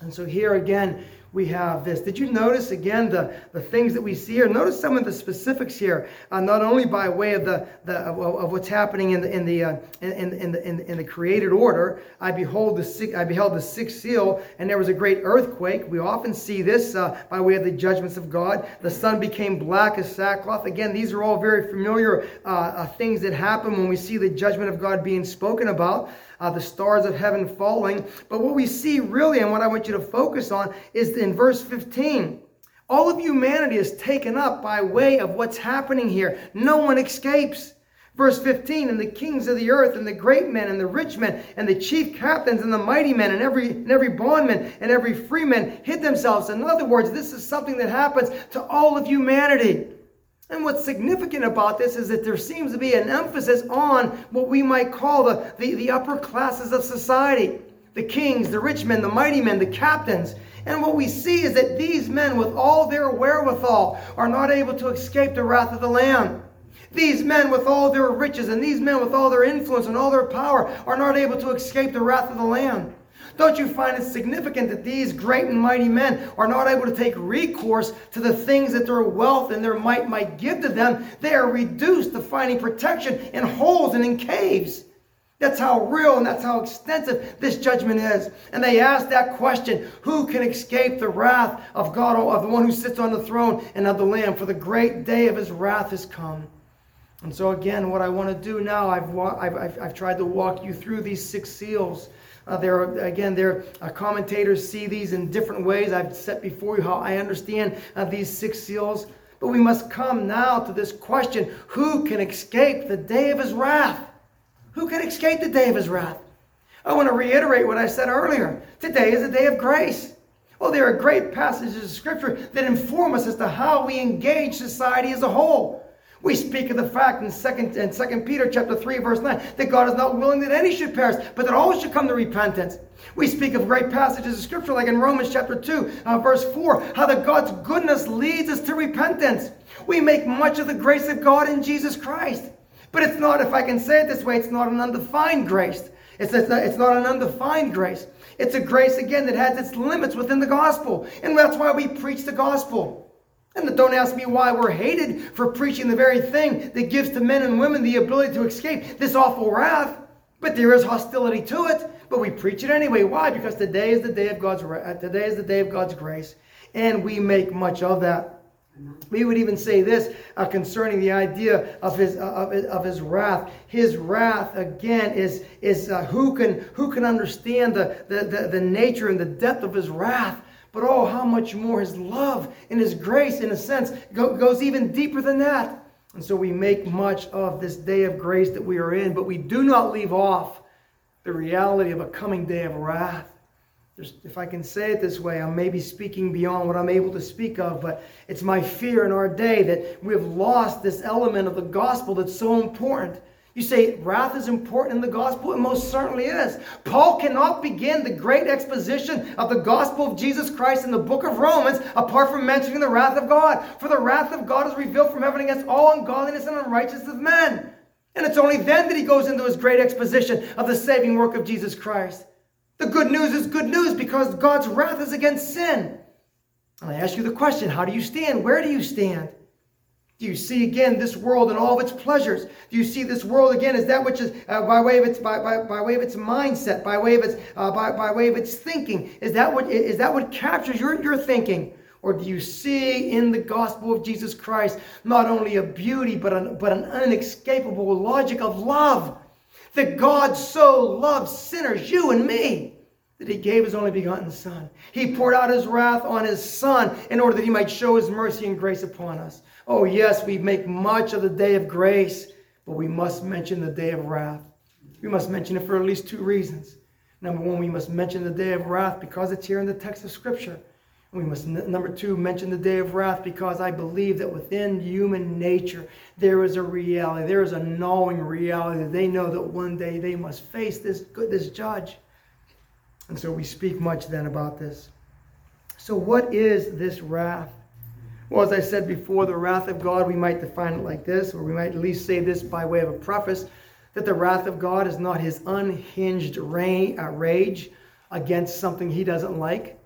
And so here again, we have this. Did you notice again the, the things that we see here? Notice some of the specifics here, uh, not only by way of the, the of, of what's happening in the in the uh, in, in, the in, in, the created order. I behold the I beheld the sixth seal, and there was a great earthquake. We often see this uh, by way of the judgments of God. The sun became black as sackcloth. Again, these are all very familiar uh, uh, things that happen when we see the judgment of God being spoken about uh, the stars of heaven falling. But what we see really, and what I want you to focus on, is in verse 15. All of humanity is taken up by way of what's happening here. No one escapes. Verse 15, and the kings of the earth, and the great men, and the rich men, and the chief captains, and the mighty men, and every, and every bondman, and every freeman hid themselves. In other words, this is something that happens to all of humanity. And what's significant about this is that there seems to be an emphasis on what we might call the, the, the, upper classes of society the kings, the rich men, the mighty men, the captains. And what we see is that these men, with all their wherewithal, are not able to escape the wrath of the Lamb. These men, with all their riches, and these men, with all their influence and all their power, are not able to escape the wrath of the Lamb. Don't you find it significant that these great and mighty men are not able to take recourse to the things that their wealth and their might might give to them? They are reduced to finding protection in holes and in caves. That's how real and that's how extensive this judgment is. And they ask that question Who can escape the wrath of God, of the one who sits on the throne and of the Lamb? For the great day of his wrath has come. And so, again, what I want to do now, I've, I've, I've, tried to walk you through these six seals. Uh, there are, again, there uh, commentators see these in different ways. I've set before you how I understand uh, these six seals. But we must come now to this question who can escape the day of his wrath? Who can escape the day of his wrath? I want to reiterate what I said earlier. Today is a day of grace. Well, there are great passages of Scripture that inform us as to how we engage society as a whole. We speak of the fact in second and second Peter chapter 3, verse 9, that God is not willing that any should perish, but that all should come to repentance. We speak of great passages of scripture like in Romans chapter 2, uh, verse 4, how that God's goodness leads us to repentance. We make much of the grace of God in Jesus Christ. But it's not, if I can say it this way, it's not an undefined grace. It's, it's, not, it's not an undefined grace. It's a grace, again, that has its limits within the gospel. And that's why we preach the gospel. And don't ask me why we're hated for preaching the very thing that gives to men and women the ability to escape this awful wrath. But there is hostility to it. But we preach it anyway. Why? Because today is the day of God's today is the day of God's grace, and we make much of that. We would even say this uh, concerning the idea of his, uh, of, of his wrath. His wrath again is is uh, who can who can understand the, the, the the nature and the depth of his wrath. But oh, how much more his love and his grace, in a sense, go, goes even deeper than that. And so we make much of this day of grace that we are in, but we do not leave off the reality of a coming day of wrath. There's, if I can say it this way, I may be speaking beyond what I'm able to speak of, but it's my fear in our day that we have lost this element of the gospel that's so important. You say wrath is important in the gospel? It most certainly is. Paul cannot begin the great exposition of the gospel of Jesus Christ in the book of Romans apart from mentioning the wrath of God. For the wrath of God is revealed from heaven against all ungodliness and unrighteousness of men. And it's only then that he goes into his great exposition of the saving work of Jesus Christ. The good news is good news because God's wrath is against sin. And I ask you the question how do you stand? Where do you stand? Do you see again this world and all of its pleasures? Do you see this world again as that which is uh, by way of its by, by, by way of its mindset, by way of its uh, by, by way of its thinking? Is that what is that what captures your, your thinking? Or do you see in the gospel of Jesus Christ not only a beauty but an, but an unescapable logic of love? That God so loved sinners, you and me, that he gave his only begotten Son. He poured out his wrath on his Son in order that he might show his mercy and grace upon us. Oh, yes, we make much of the day of grace, but we must mention the day of wrath. We must mention it for at least two reasons. Number one, we must mention the day of wrath because it's here in the text of Scripture. We must, number two, mention the day of wrath because I believe that within human nature there is a reality, there is a knowing reality that they know that one day they must face this, good, this judge. And so we speak much then about this. So, what is this wrath? Well, as I said before, the wrath of God, we might define it like this, or we might at least say this by way of a preface that the wrath of God is not his unhinged uh, rage against something he doesn't like.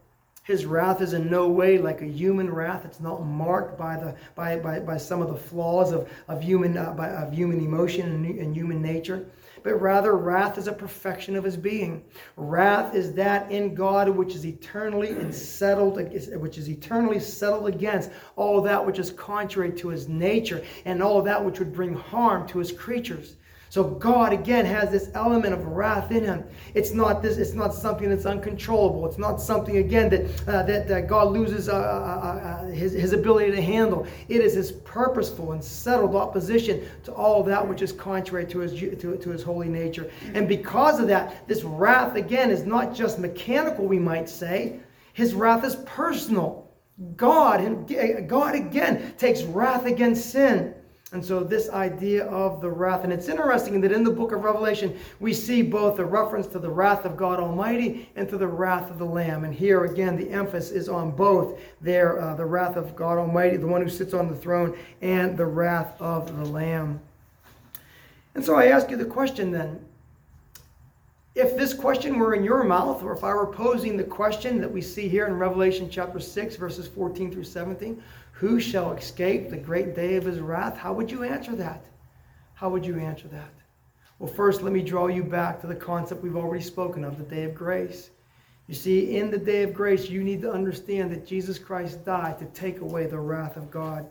His wrath is in no way like a human wrath. It's not marked by, the, by, by, by some of the flaws of, of, human, uh, by, of human emotion and, and human nature but rather wrath is a perfection of his being. Wrath is that in God which is eternally and settled, which is eternally settled against all that which is contrary to his nature and all that which would bring harm to his creatures. So God again has this element of wrath in him. It's not this. It's not something that's uncontrollable. It's not something again that uh, that, that God loses uh, uh, uh, his his ability to handle. It is his purposeful and settled opposition to all that which is contrary to his to, to his holy nature. And because of that, this wrath again is not just mechanical. We might say his wrath is personal. God, God again takes wrath against sin. And so, this idea of the wrath, and it's interesting that in the book of Revelation, we see both a reference to the wrath of God Almighty and to the wrath of the Lamb. And here again, the emphasis is on both there uh, the wrath of God Almighty, the one who sits on the throne, and the wrath of the Lamb. And so, I ask you the question then if this question were in your mouth, or if I were posing the question that we see here in Revelation chapter 6, verses 14 through 17, who shall escape the great day of his wrath? How would you answer that? How would you answer that? Well, first, let me draw you back to the concept we've already spoken of the day of grace. You see, in the day of grace, you need to understand that Jesus Christ died to take away the wrath of God.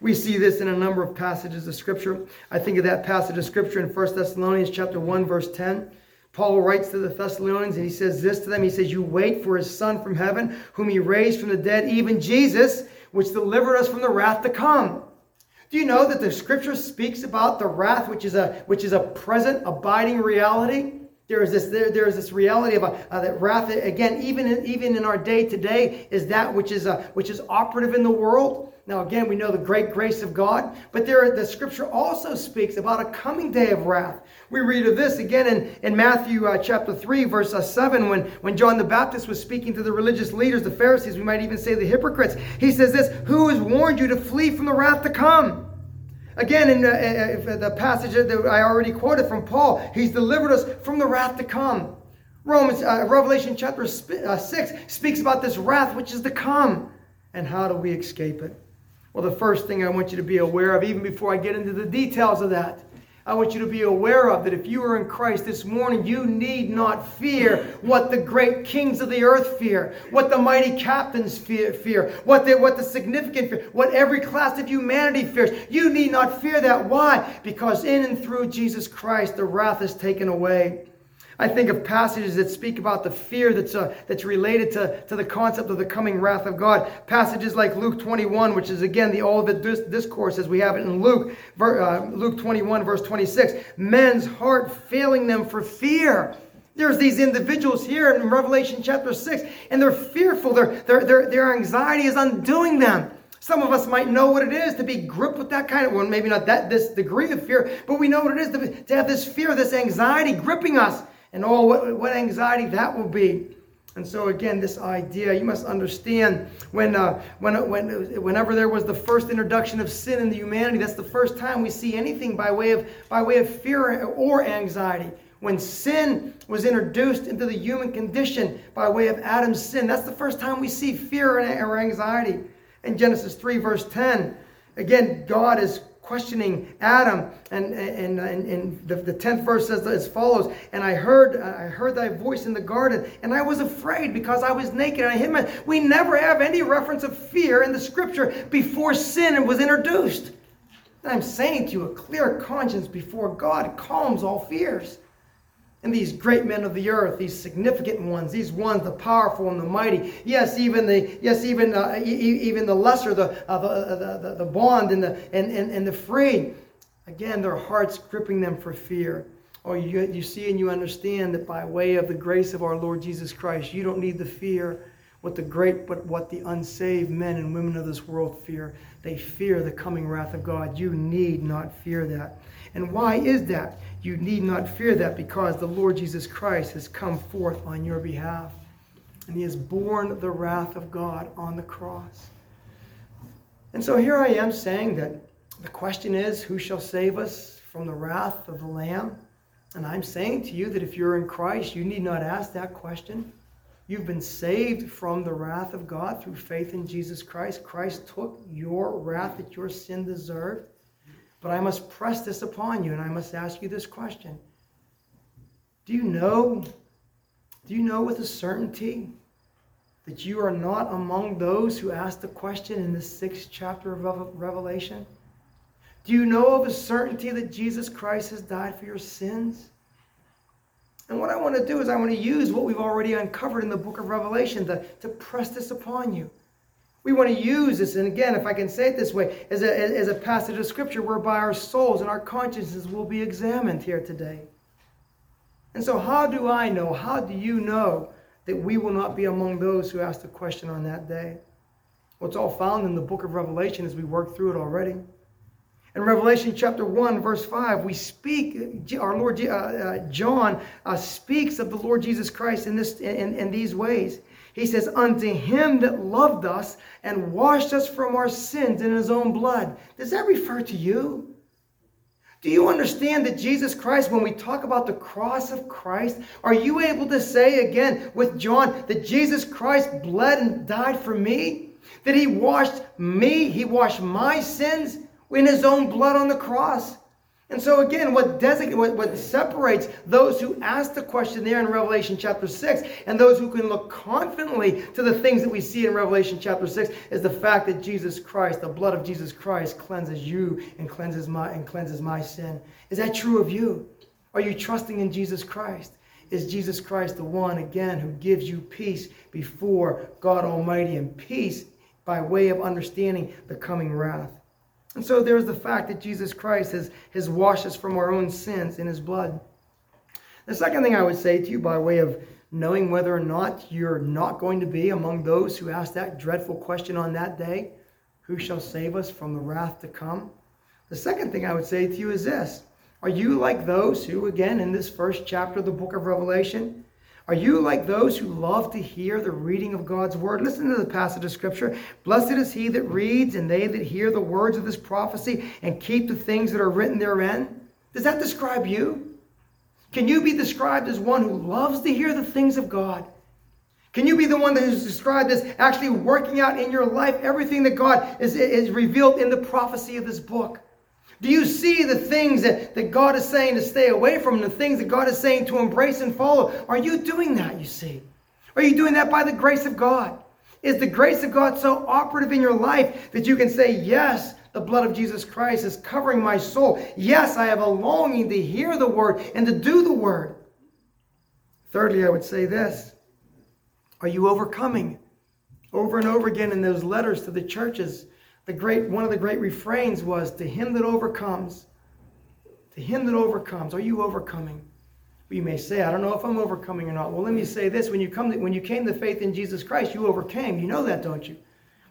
We see this in a number of passages of Scripture. I think of that passage of Scripture in 1 Thessalonians chapter 1, verse 10. Paul writes to the Thessalonians and he says this to them. He says, You wait for his Son from heaven, whom he raised from the dead, even Jesus, which delivered us from the wrath to come. Do you know that the scripture speaks about the wrath, which is a which is a present, abiding reality? There is this there, there is this reality of a, uh, that wrath again, even in, even in our day today, is that which is a, which is operative in the world. Now, again, we know the great grace of God, but there, the scripture also speaks about a coming day of wrath. We read of this again in, in Matthew uh, chapter 3, verse uh, 7, when, when John the Baptist was speaking to the religious leaders, the Pharisees, we might even say the hypocrites. He says this Who has warned you to flee from the wrath to come? Again, in uh, uh, uh the passage that I already quoted from Paul, he's delivered us from the wrath to come. Romans, Revelation chapter 6 speaks about this wrath which is to come. And how do we escape it? Well, the first thing I want you to be aware of, even before I get into the details of that, I want you to be aware of that if you are in Christ this morning, you need not fear what the great kings of the earth fear, what the mighty captains fear, fear what, the, what the significant fear, what every class of humanity fears. You need not fear that. Why? Because in and through Jesus Christ, the wrath is taken away. I think of passages that speak about the fear that's, uh, that's related to, to the concept of the coming wrath of God. Passages like Luke 21, which is again the Olivet discourse as we have it in Luke, uh, Luke 21, verse 26. Men's heart failing them for fear. There's these individuals here in Revelation chapter 6, and they're fearful. Their, their, their, their anxiety is undoing them. Some of us might know what it is to be gripped with that kind of, well, maybe not that this degree of fear, but we know what it is to, to have this fear, this anxiety gripping us and oh, what, what anxiety that will be. And so again, this idea, you must understand when, uh, when, when, whenever there was the first introduction of sin in the humanity, that's the first time we see anything by way of, by way of fear or anxiety. When sin was introduced into the human condition by way of Adam's sin, that's the first time we see fear or anxiety. In Genesis 3, verse 10, again, God is questioning Adam. And, and, and, and the, the 10th verse says as follows And I heard, I heard thy voice in the garden, and I was afraid because I was naked. And I hid my. We never have any reference of fear in the scripture before sin was introduced. And I'm saying to you, a clear conscience before God calms all fears. And these great men of the earth, these significant ones, these ones, the powerful and the mighty, yes, even the yes, even uh, even the lesser, the, uh, the, uh, the, the bond and the and, and, and the free. Again, their hearts gripping them for fear. Or oh, you, you see and you understand that by way of the grace of our Lord Jesus Christ, you don't need the fear what the great, but what the unsaved men and women of this world fear. They fear the coming wrath of God. You need not fear that. And why is that? You need not fear that because the Lord Jesus Christ has come forth on your behalf. And he has borne the wrath of God on the cross. And so here I am saying that the question is who shall save us from the wrath of the Lamb? And I'm saying to you that if you're in Christ, you need not ask that question. You've been saved from the wrath of God through faith in Jesus Christ. Christ took your wrath that your sin deserved. But I must press this upon you and I must ask you this question. Do you know, do you know with a certainty that you are not among those who asked the question in the sixth chapter of Revelation? Do you know of a certainty that Jesus Christ has died for your sins? And what I want to do is I want to use what we've already uncovered in the book of Revelation to, to press this upon you. We want to use this, and again, if I can say it this way, as a, as a passage of scripture whereby our souls and our consciences will be examined here today. And so, how do I know, how do you know that we will not be among those who ask the question on that day? Well, it's all found in the book of Revelation as we work through it already. In Revelation chapter 1, verse 5, we speak, our Lord uh, uh, John uh, speaks of the Lord Jesus Christ in, this, in, in these ways. He says, Unto him that loved us and washed us from our sins in his own blood. Does that refer to you? Do you understand that Jesus Christ, when we talk about the cross of Christ, are you able to say again with John that Jesus Christ bled and died for me? That he washed me, he washed my sins in his own blood on the cross? And so again, what, design, what, what separates those who ask the question there in Revelation chapter 6 and those who can look confidently to the things that we see in Revelation chapter 6 is the fact that Jesus Christ, the blood of Jesus Christ, cleanses you and cleanses my and cleanses my sin. Is that true of you? Are you trusting in Jesus Christ? Is Jesus Christ the one again who gives you peace before God Almighty and peace by way of understanding the coming wrath? And so there's the fact that Jesus Christ has, has washed us from our own sins in his blood. The second thing I would say to you, by way of knowing whether or not you're not going to be among those who ask that dreadful question on that day, who shall save us from the wrath to come? The second thing I would say to you is this Are you like those who, again, in this first chapter of the book of Revelation, are you like those who love to hear the reading of God's word? Listen to the passage of scripture. Blessed is he that reads and they that hear the words of this prophecy and keep the things that are written therein. Does that describe you? Can you be described as one who loves to hear the things of God? Can you be the one that is described as actually working out in your life everything that God is, is revealed in the prophecy of this book? Do you see the things that, that God is saying to stay away from, the things that God is saying to embrace and follow? Are you doing that, you see? Are you doing that by the grace of God? Is the grace of God so operative in your life that you can say, Yes, the blood of Jesus Christ is covering my soul. Yes, I have a longing to hear the word and to do the word. Thirdly, I would say this Are you overcoming? Over and over again in those letters to the churches, the great one of the great refrains was to him that overcomes to him that overcomes. Are you overcoming? You may say i don't know if i'm overcoming or not. Well let me say this. When you come to, when you came to faith in jesus christ you overcame. You know that don't you?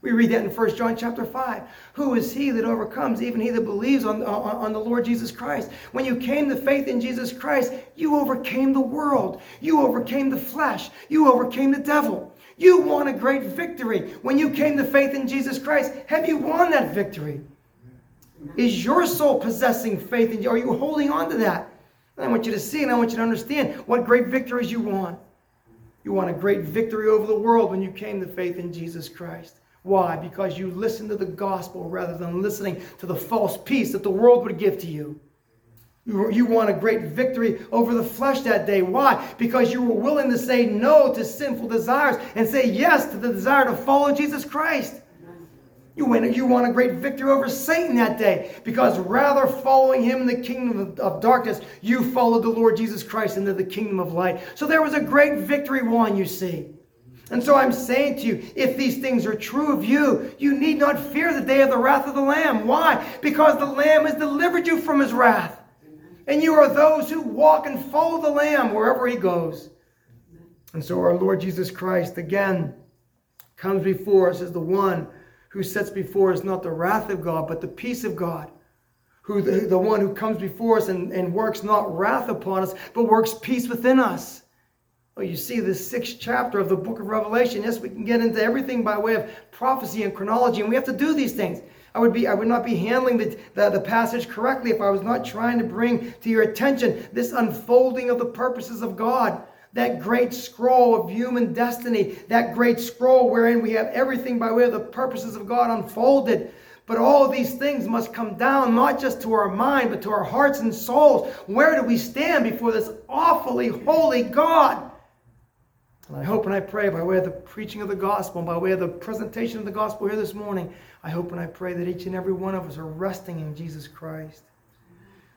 We read that in 1 john chapter 5 who is he that overcomes? Even he that believes on, on, on the lord jesus christ. When you came to faith in jesus christ you overcame the world. You overcame the flesh. You overcame the devil you won a great victory. When you came to faith in Jesus Christ, have you won that victory? Is your soul possessing faith in you? Are you holding on to that? And I want you to see and I want you to understand what great victories you won. You won a great victory over the world when you came to faith in Jesus Christ. Why? Because you listened to the gospel rather than listening to the false peace that the world would give to you. You won a great victory over the flesh that day. Why? Because you were willing to say no to sinful desires and say yes to the desire to follow Jesus Christ. You win, you won a great victory over Satan that day because rather following him in the kingdom of, darkness, you followed the Lord Jesus Christ into the kingdom of light. So there was a great victory won, you see. And so I'm saying to you, if these things are true of you, you need not fear the day of the wrath of the Lamb. Why? Because the Lamb has delivered you from his wrath. And you are those who walk and follow the Lamb wherever he goes. And so our Lord Jesus Christ, again, comes before us as the one who sets before us not the wrath of God, but the peace of God. Who the, the one who comes before us and, and works not wrath upon us, but works peace within us. Oh, you see the sixth chapter of the book of Revelation. Yes, we can get into everything by way of prophecy and chronology, and we have to do these things. I would be I would not be handling the, the, the, passage correctly if I was not trying to bring to your attention this unfolding of the purposes of God. That great scroll of human destiny, that great scroll wherein we have everything by way of the purposes of God unfolded. But all these things must come down not just to our mind, but to our hearts and souls. Where do we stand before this awfully holy God? And I hope and I pray by way of the preaching of the gospel, by way of the presentation of the gospel here this morning, I hope and I pray that each and every one of us are resting in Jesus Christ.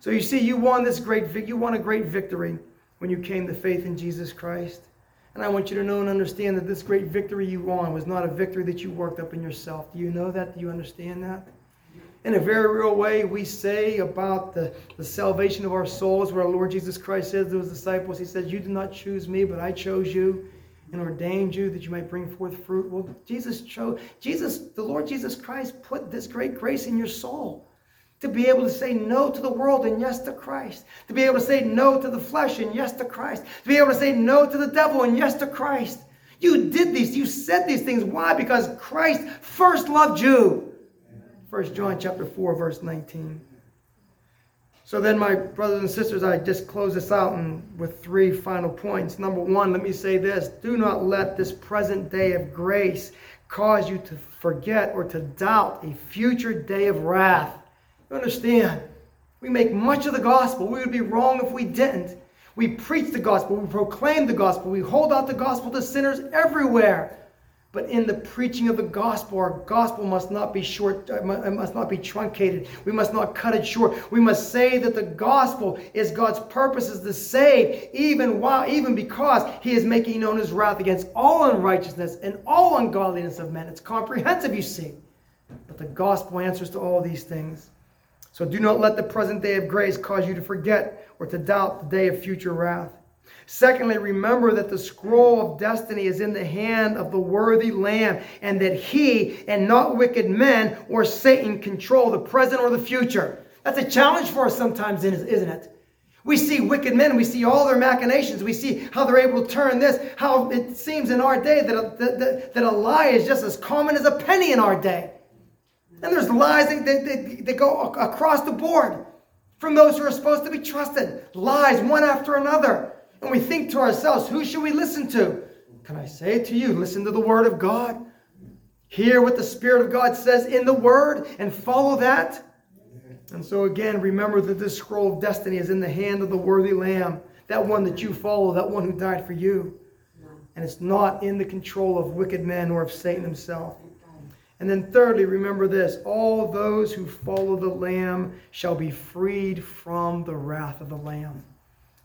So you see, you won this great you won a great victory when you came to faith in Jesus Christ. And I want you to know and understand that this great victory you won was not a victory that you worked up in yourself. Do you know that? Do you understand that? In a very real way, we say about the, the salvation of our souls, where our Lord Jesus Christ says to his disciples, He says, You did not choose me, but I chose you and ordained you that you might bring forth fruit. Well, Jesus chose, Jesus, the Lord Jesus Christ put this great grace in your soul to be able to say no to the world and yes to Christ, to be able to say no to the flesh and yes to Christ, to be able to say no to the devil and yes to Christ. You did these, you said these things. Why? Because Christ first loved you. First John chapter 4, verse 19. So then, my brothers and sisters, I just close this out and with three final points. Number one, let me say this do not let this present day of grace cause you to forget or to doubt a future day of wrath. You understand? We make much of the gospel. We would be wrong if we didn't. We preach the gospel, we proclaim the gospel, we hold out the gospel to sinners everywhere. But in the preaching of the gospel, our gospel must not be short, uh, must not be truncated. We must not cut it short. We must say that the gospel is God's purpose is to save, even while, even because He is making known His wrath against all unrighteousness and all ungodliness of men. It's comprehensive, you see. But the gospel answers to all these things. So do not let the present day of grace cause you to forget or to doubt the day of future wrath. Secondly, remember that the scroll of destiny is in the hand of the worthy Lamb, and that he and not wicked men or Satan control the present or the future. That's a challenge for us sometimes, isn't it? We see wicked men, we see all their machinations, we see how they're able to turn this, how it seems in our day that a, that, that a lie is just as common as a penny in our day. And there's lies that, that, that go across the board from those who are supposed to be trusted. Lies, one after another. And we think to ourselves, who should we listen to? Can I say it to you? Listen to the word of God. Hear what the Spirit of God says in the word and follow that. And so, again, remember that this scroll of destiny is in the hand of the worthy Lamb, that one that you follow, that one who died for you. And it's not in the control of wicked men or of Satan himself. And then, thirdly, remember this all those who follow the Lamb shall be freed from the wrath of the Lamb.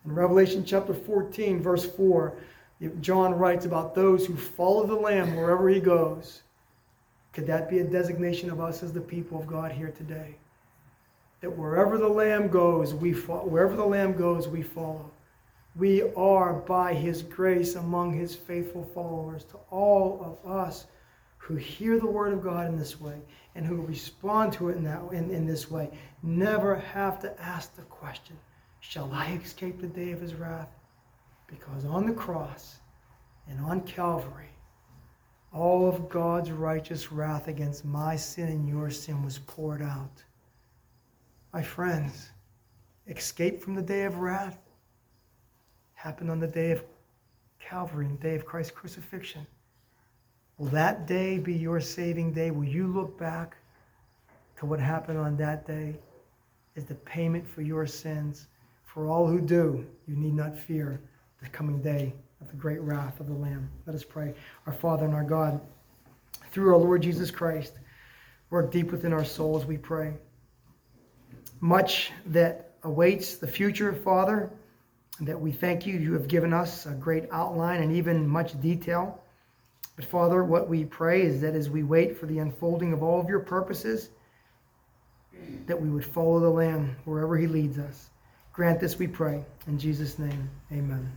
In Revelation chapter 14, verse 4, John writes about those who follow the Lamb wherever he goes. Could that be a designation of us as the people of God here today? that wherever the lamb goes, we follow. Wherever the lamb goes, we follow. We are by his grace among his faithful followers to all of us who hear the word of God in this way and who respond to it in, that, in, in this way never have to ask the question, shall I escape the day of his wrath? Because on the cross and on Calvary, all of God's righteous wrath against my sin and your sin was poured out. My friends, escape from the day of wrath happened on the day of Calvary, and the day of Christ's crucifixion. Will that day be your saving day? Will you look back to what happened on that day as the payment for your sins? For all who do, you need not fear the coming day of the great wrath of the Lamb. Let us pray. Our Father and our God, through our Lord Jesus Christ, work deep within our souls, we pray much that awaits the future, Father, that we thank you. You have given us a great outline and even much detail. But Father, what we pray is that as we wait for the unfolding of all of your purposes, that we would follow the Lamb wherever he leads us. Grant this, we pray. In Jesus' name, amen.